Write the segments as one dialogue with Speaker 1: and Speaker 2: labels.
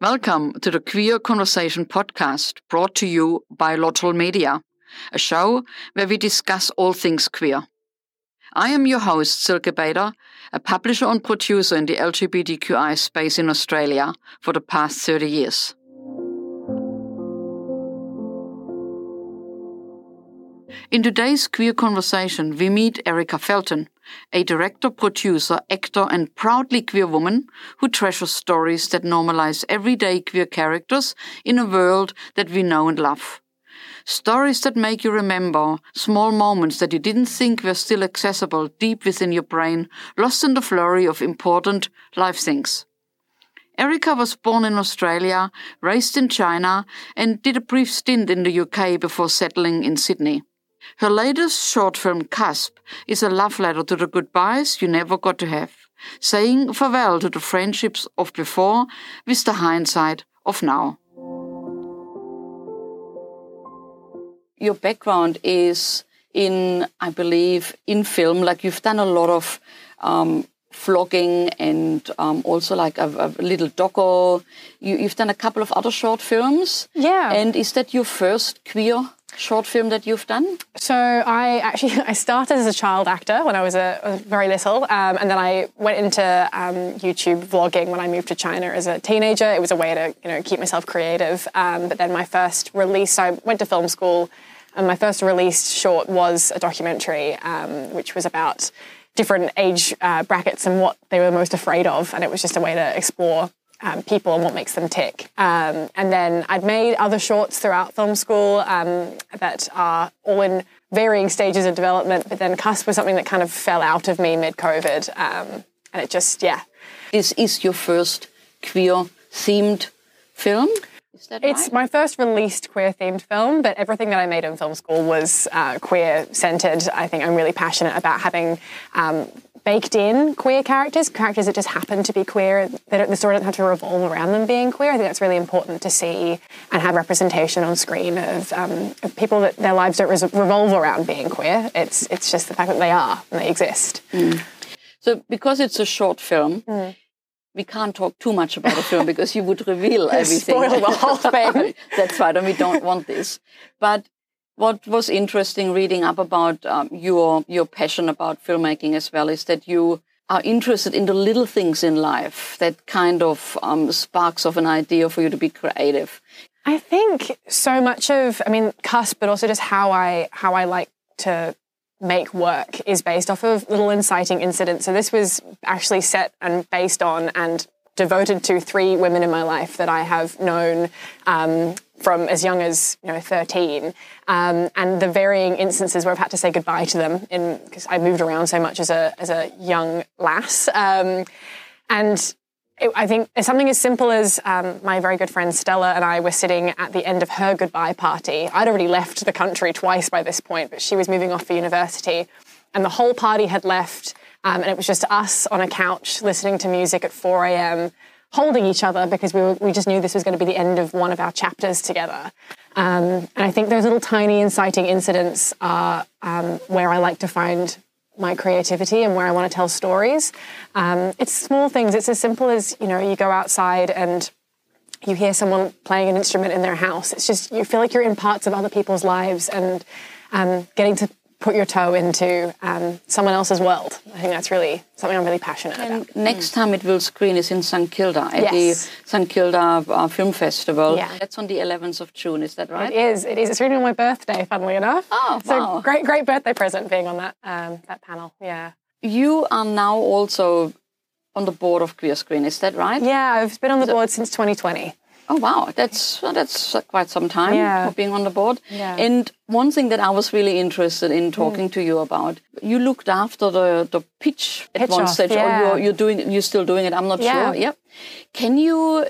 Speaker 1: Welcome to the Queer Conversation podcast brought to you by Lotl Media, a show where we discuss all things queer. I am your host, Silke Bader, a publisher and producer in the LGBTQI space in Australia for the past 30 years. In today's queer conversation, we meet Erika Felton, a director, producer, actor, and proudly queer woman who treasures stories that normalize everyday queer characters in a world that we know and love. Stories that make you remember small moments that you didn't think were still accessible deep within your brain, lost in the flurry of important life things. Erika was born in Australia, raised in China, and did a brief stint in the UK before settling in Sydney. Her latest short film, Cusp, is a love letter to the goodbyes you never got to have, saying farewell to the friendships of before with the hindsight of now. Your background is in, I believe, in film. Like you've done a lot of um, vlogging and um, also like a, a little doco. You, you've done a couple of other short films.
Speaker 2: Yeah.
Speaker 1: And is that your first queer short film that you've done?
Speaker 2: So I actually I started as a child actor when I was a, a very little, um, and then I went into um, YouTube vlogging when I moved to China as a teenager. It was a way to you know keep myself creative. Um, but then my first release, I went to film school, and my first released short was a documentary, um, which was about different age uh, brackets and what they were most afraid of, and it was just a way to explore um, people and what makes them tick. Um, and then I'd made other shorts throughout film school um, that are all in varying stages of development, but then Cusp was something that kind of fell out of me mid COVID. Um, and it just, yeah.
Speaker 1: This is your first queer themed film?
Speaker 2: It's
Speaker 1: right?
Speaker 2: my first released queer themed film, but everything that I made in film school was uh, queer centered. I think I'm really passionate about having um, baked in queer characters, characters that just happen to be queer. the story doesn't have to revolve around them being queer. I think that's really important to see and have representation on screen of, um, of people that their lives don't revolve around being queer. It's it's just the fact that they are and they exist.
Speaker 1: Mm. So because it's a short film. Mm. We can't talk too much about the film because you would reveal everything.
Speaker 2: Spoil the whole thing.
Speaker 1: That's right, and we don't want this. But what was interesting reading up about um, your your passion about filmmaking as well is that you are interested in the little things in life that kind of um, sparks of an idea for you to be creative.
Speaker 2: I think so much of, I mean, cusp, but also just how I how I like to make work is based off of little inciting incidents. So this was actually set and based on and devoted to three women in my life that I have known um, from as young as you know 13, um, and the varying instances where I've had to say goodbye to them in because I moved around so much as a as a young lass, um, and. I think something as simple as um, my very good friend Stella and I were sitting at the end of her goodbye party. I'd already left the country twice by this point, but she was moving off for university, and the whole party had left, um, and it was just us on a couch listening to music at 4 a.m holding each other because we, were, we just knew this was going to be the end of one of our chapters together. Um, and I think those little tiny inciting incidents are um, where I like to find my creativity and where I want to tell stories. Um, it's small things. It's as simple as, you know, you go outside and you hear someone playing an instrument in their house. It's just, you feel like you're in parts of other people's lives and um, getting to put your toe into um, someone else's world. I think that's really something I'm really passionate about.
Speaker 1: and
Speaker 2: about.
Speaker 1: Next mm. time it will screen is in St Kilda at yes. the St Kilda uh, Film Festival.
Speaker 2: Yeah.
Speaker 1: That's on the 11th of June, is that right?
Speaker 2: It is. It is. It's really on my birthday, funnily enough.
Speaker 1: Oh,
Speaker 2: so
Speaker 1: wow.
Speaker 2: great, great birthday present being on that um, that panel. Yeah.
Speaker 1: You are now also on the board of Queer Screen, is that right?
Speaker 2: Yeah, I've been on the board since 2020.
Speaker 1: Oh wow, that's that's quite some time
Speaker 2: yeah.
Speaker 1: for being on the board.
Speaker 2: Yeah.
Speaker 1: And one thing that I was really interested in talking mm. to you about, you looked after the the pitch,
Speaker 2: pitch
Speaker 1: at one
Speaker 2: off,
Speaker 1: stage,
Speaker 2: yeah.
Speaker 1: or you're, you're doing you're still doing it. I'm not
Speaker 2: yeah.
Speaker 1: sure. Yep. Can you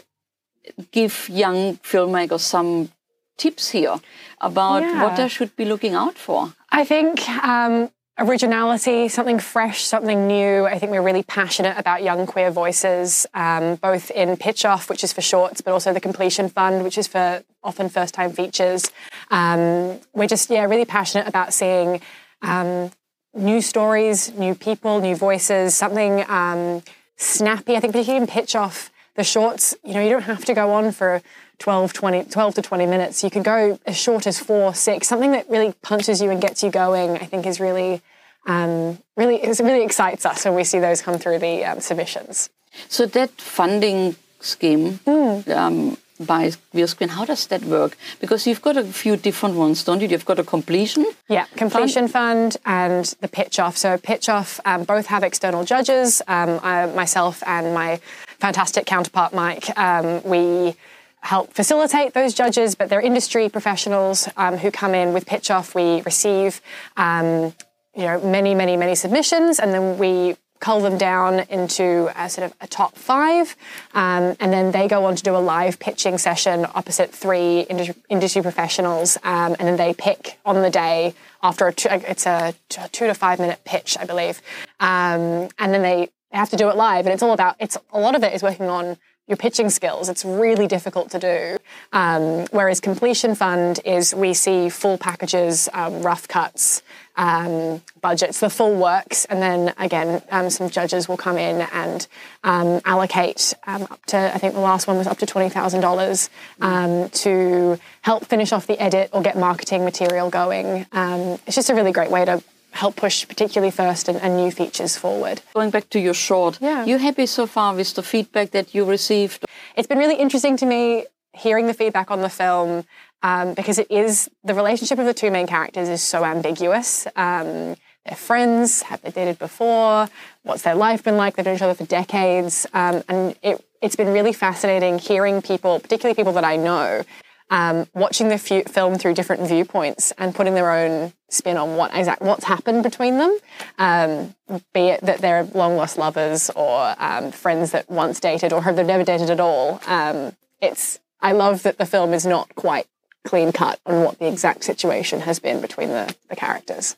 Speaker 1: give young filmmakers some tips here about what they should be looking out for?
Speaker 2: I think um, originality, something fresh, something new. I think we're really passionate about young queer voices, um, both in Pitch Off, which is for shorts, but also the Completion Fund, which is for often first time features. Um, we're just, yeah, really passionate about seeing um, new stories, new people, new voices, something um, snappy. I think, particularly in Pitch Off, the shorts, you know, you don't have to go on for 12, 20, 12 to 20 minutes. You could go as short as four, six, something that really punches you and gets you going, I think is really, um, really, it really excites us when we see those come through the um, submissions.
Speaker 1: So that funding scheme mm. um, by Queerscreen, how does that work? Because you've got a few different ones, don't you? You've got a completion.
Speaker 2: Yeah, completion fund, fund and the pitch off. So pitch off um, both have external judges. Um, I, myself and my fantastic counterpart Mike, um, we help facilitate those judges, but they're industry professionals um, who come in with pitch off. We receive um, you know many, many, many submissions, and then we cull them down into a sort of a top five, um, and then they go on to do a live pitching session opposite three industry, professionals, um, and then they pick on the day after a two, it's a two to five minute pitch, I believe, um, and then they have to do it live, and it's all about it's a lot of it is working on your pitching skills. It's really difficult to do. Um, whereas completion fund is we see full packages, um, rough cuts, um, budgets, the full works, and then again, um, some judges will come in and um, allocate um, up to, I think the last one was up to $20,000 um, to help finish off the edit or get marketing material going. It's just a really great way to help push particularly first and, and, new features forward.
Speaker 1: Going back to your short, yeah. you happy so far with the feedback that you received?
Speaker 2: It's been really interesting to me hearing the feedback on the film um, because it is the relationship of the two main characters is so ambiguous. Um, they're friends, have they dated before? What's their life been like? They've known each other for decades, um, and it, it's been really fascinating hearing people, particularly people that I know, um, watching the f- film through different viewpoints and putting their own spin on what exact what's happened between them. Um, be it that they're long lost lovers or um, friends that once dated or have they've never dated at all. Um, it's I love that the film is not quite clean cut on what the exact situation has been between the, the characters.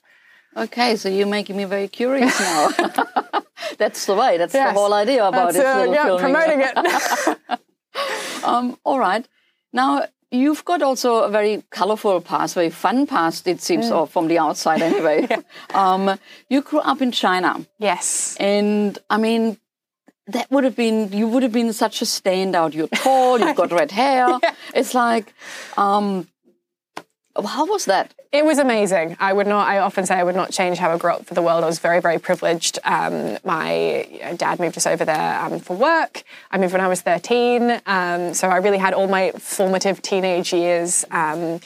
Speaker 1: Okay, so you're making me very curious now. That's the way. That's yes. the whole idea about That's, it. Uh,
Speaker 2: yeah, promoting it.
Speaker 1: um, all right. Now you've got also a very colorful past, very fun past. It seems, mm. or from the outside anyway. yeah. um, you grew up in China.
Speaker 2: Yes.
Speaker 1: And I mean, that would have been you would have been such a standout. You're tall, you've got red hair. yeah. It's like, um, how was that?
Speaker 2: It was amazing. I would not. I often say I would not change how I grew up for the world. I was very, very privileged. Um, my dad moved us over there um, for work. I moved when I was 13, um, so I really had all my formative teenage years um,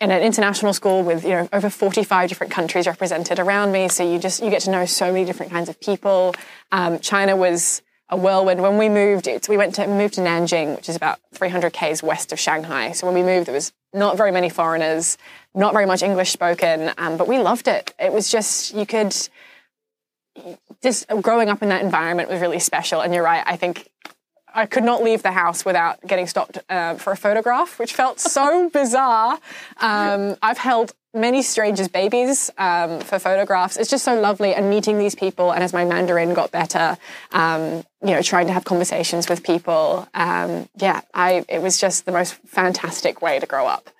Speaker 2: in an international school with you know over 45 different countries represented around me. So you just you get to know so many different kinds of people. Um, China was a whirlwind. When we moved, it, we went to we moved to Nanjing, which is about 300 k's west of Shanghai. So when we moved, there was not very many foreigners, not very much English spoken, um, but we loved it. It was just you could just growing up in that environment was really special. And you're right, I think I could not leave the house without getting stopped uh, for a photograph, which felt so bizarre. Um, I've held many strangers' babies um, for photographs. It's just so lovely, and meeting these people. And as my Mandarin got better, um, you know, trying to have conversations with people. Um, yeah, I it was just the most fantastic way to grow up.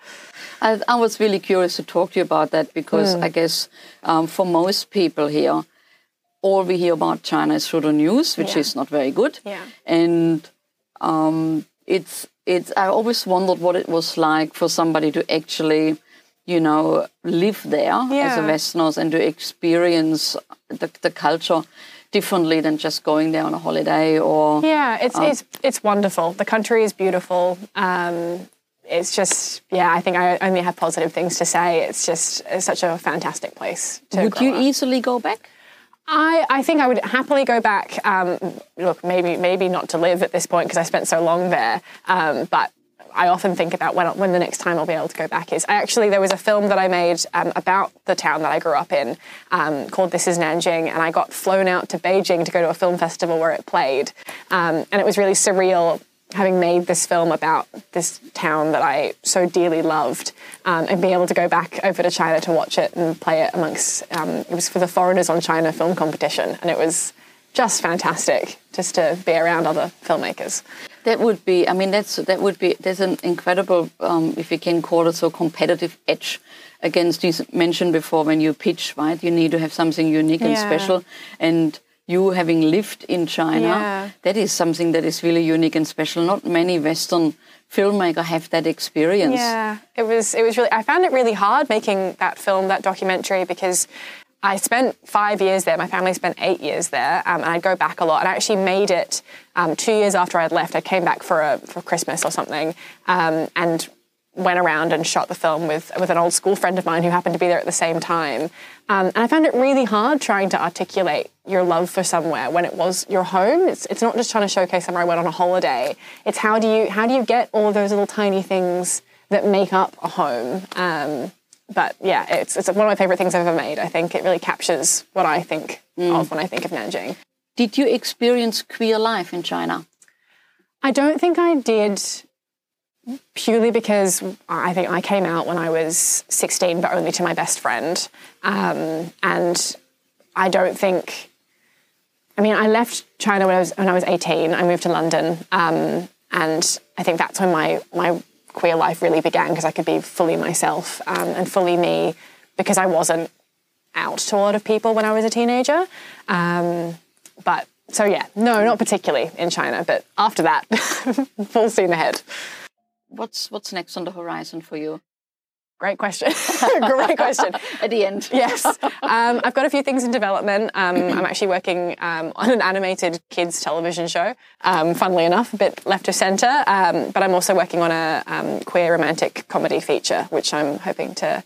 Speaker 1: I, I was really curious to talk to you about that because mm. I guess um, for most people here, all we hear about China is through the news, which yeah. is not very good.
Speaker 2: Yeah.
Speaker 1: And um, it's it's. I always wondered what it was like for somebody to actually you know, live there yeah. as a Westerners and to experience the, the culture differently than just going there on a holiday or
Speaker 2: yeah it's um, it's it's wonderful the country is beautiful um, it's just yeah i think i only have positive things to say it's just it's such a fantastic place
Speaker 1: would you
Speaker 2: up.
Speaker 1: easily go back
Speaker 2: I, I think I would happily go back. Um, look, maybe maybe not to live at this point because I spent so long there. Um, but I often think about when, when the next time I'll be able to go back is. I actually, there was a film that I made um, about the town that I grew up in um, called This Is Nanjing, and I got flown out to Beijing to go to a film festival where it played. Um, and it was really surreal having made this film about this town that I so dearly loved um, and being able to go back over to China to watch it and play it amongst, um, it was for the Foreigners on China film competition. And it was just fantastic just to be around other filmmakers.
Speaker 1: That would be, I mean, that's that would be. There's an incredible, um, if you can call it so, competitive edge against you mentioned before when you pitch, right? You need to have something unique and yeah. special, and you having lived in China,
Speaker 2: Yeah.
Speaker 1: that is something that is really unique and special. Not many Western filmmakers have that experience.
Speaker 2: Yeah, it was. It was really. I found it really hard making that film, that documentary, because I spent five years there. My family spent eight years there, um, and I'd go back a lot. And I actually made it um, two years after I'd left. I came back for a for Christmas or something, um, and went around and shot the film with with an old school friend of mine who happened to be there at the same time. Um, and I found it really hard trying to articulate your love for somewhere when it was your home. It's it's not just trying to showcase somewhere I went on a holiday. It's how do you how do you get all of those little tiny things that make up a home. But yeah, it's it's one of my favorite things I've ever made. I think it really captures what I think of when I think of Nanjing.
Speaker 1: Did you experience queer life in China?
Speaker 2: I don't think I did purely because I think I came out when I was 16, but only to my best friend. Um, and I don't think, I mean, I left China when I was, when I was 18. I moved to London. Um, and I think that's when my, my queer life really began because I could be fully myself um, and fully me because I wasn't out to a lot of people when I was a teenager. Um, but so yeah, no, not particularly in China, but after that, full steam ahead.
Speaker 1: What's what's next on the horizon for you?
Speaker 2: Great question. Great question.
Speaker 1: At the end.
Speaker 2: Yes. Um, I've got a few things in development. Um, I'm actually working um, on an animated kids television show, um, funnily enough, a bit left of centre. Um, but I'm also working on a um, queer romantic comedy feature, which I'm hoping to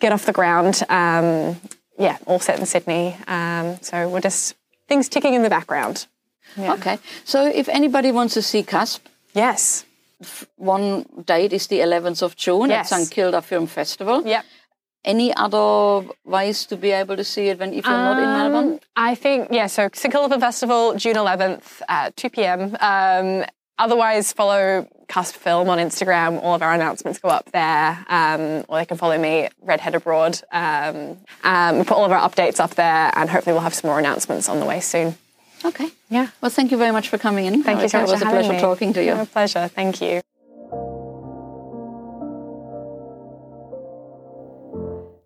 Speaker 2: get off the ground. Um, yeah, all set in Sydney. Um, so we're just things ticking in the background.
Speaker 1: Okay. So if anybody wants to see Cusp,
Speaker 2: Yes.
Speaker 1: One date is the 11th of June
Speaker 2: Yes.
Speaker 1: at St Kilda Film Festival.
Speaker 2: Yep.
Speaker 1: Any other ways to be able to see it when if you're not in Melbourne?
Speaker 2: Um, I think, yeah, so St Kilda Film Festival, June 11th at 2 p.m. Um, otherwise, follow Cusp Film on Instagram. All of our announcements go up there. Um, or they can follow me, Redhead Abroad. Um, um, we put all of our updates up there, and hopefully, we'll have some more announcements on the way soon.
Speaker 1: Okay.
Speaker 2: Yeah.
Speaker 1: Well, thank you very much for coming in.
Speaker 2: Thank you so much.
Speaker 1: It was
Speaker 2: for
Speaker 1: a pleasure
Speaker 2: me.
Speaker 1: talking to you.
Speaker 2: My pleasure. Thank you.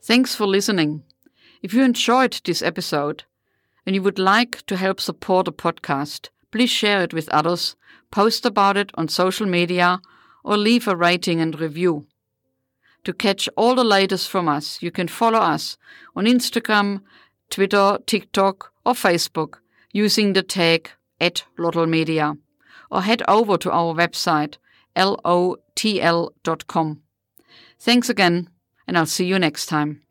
Speaker 1: Thanks for listening. If you enjoyed this episode and you would like to help support the podcast, please share it with others, post about it on social media, or leave a rating and review. To catch all the latest from us, you can follow us on Instagram, Twitter, TikTok, or Facebook using the tag at Lotl Media, or head over to our website lotl.com. Thanks again, and I'll see you next time.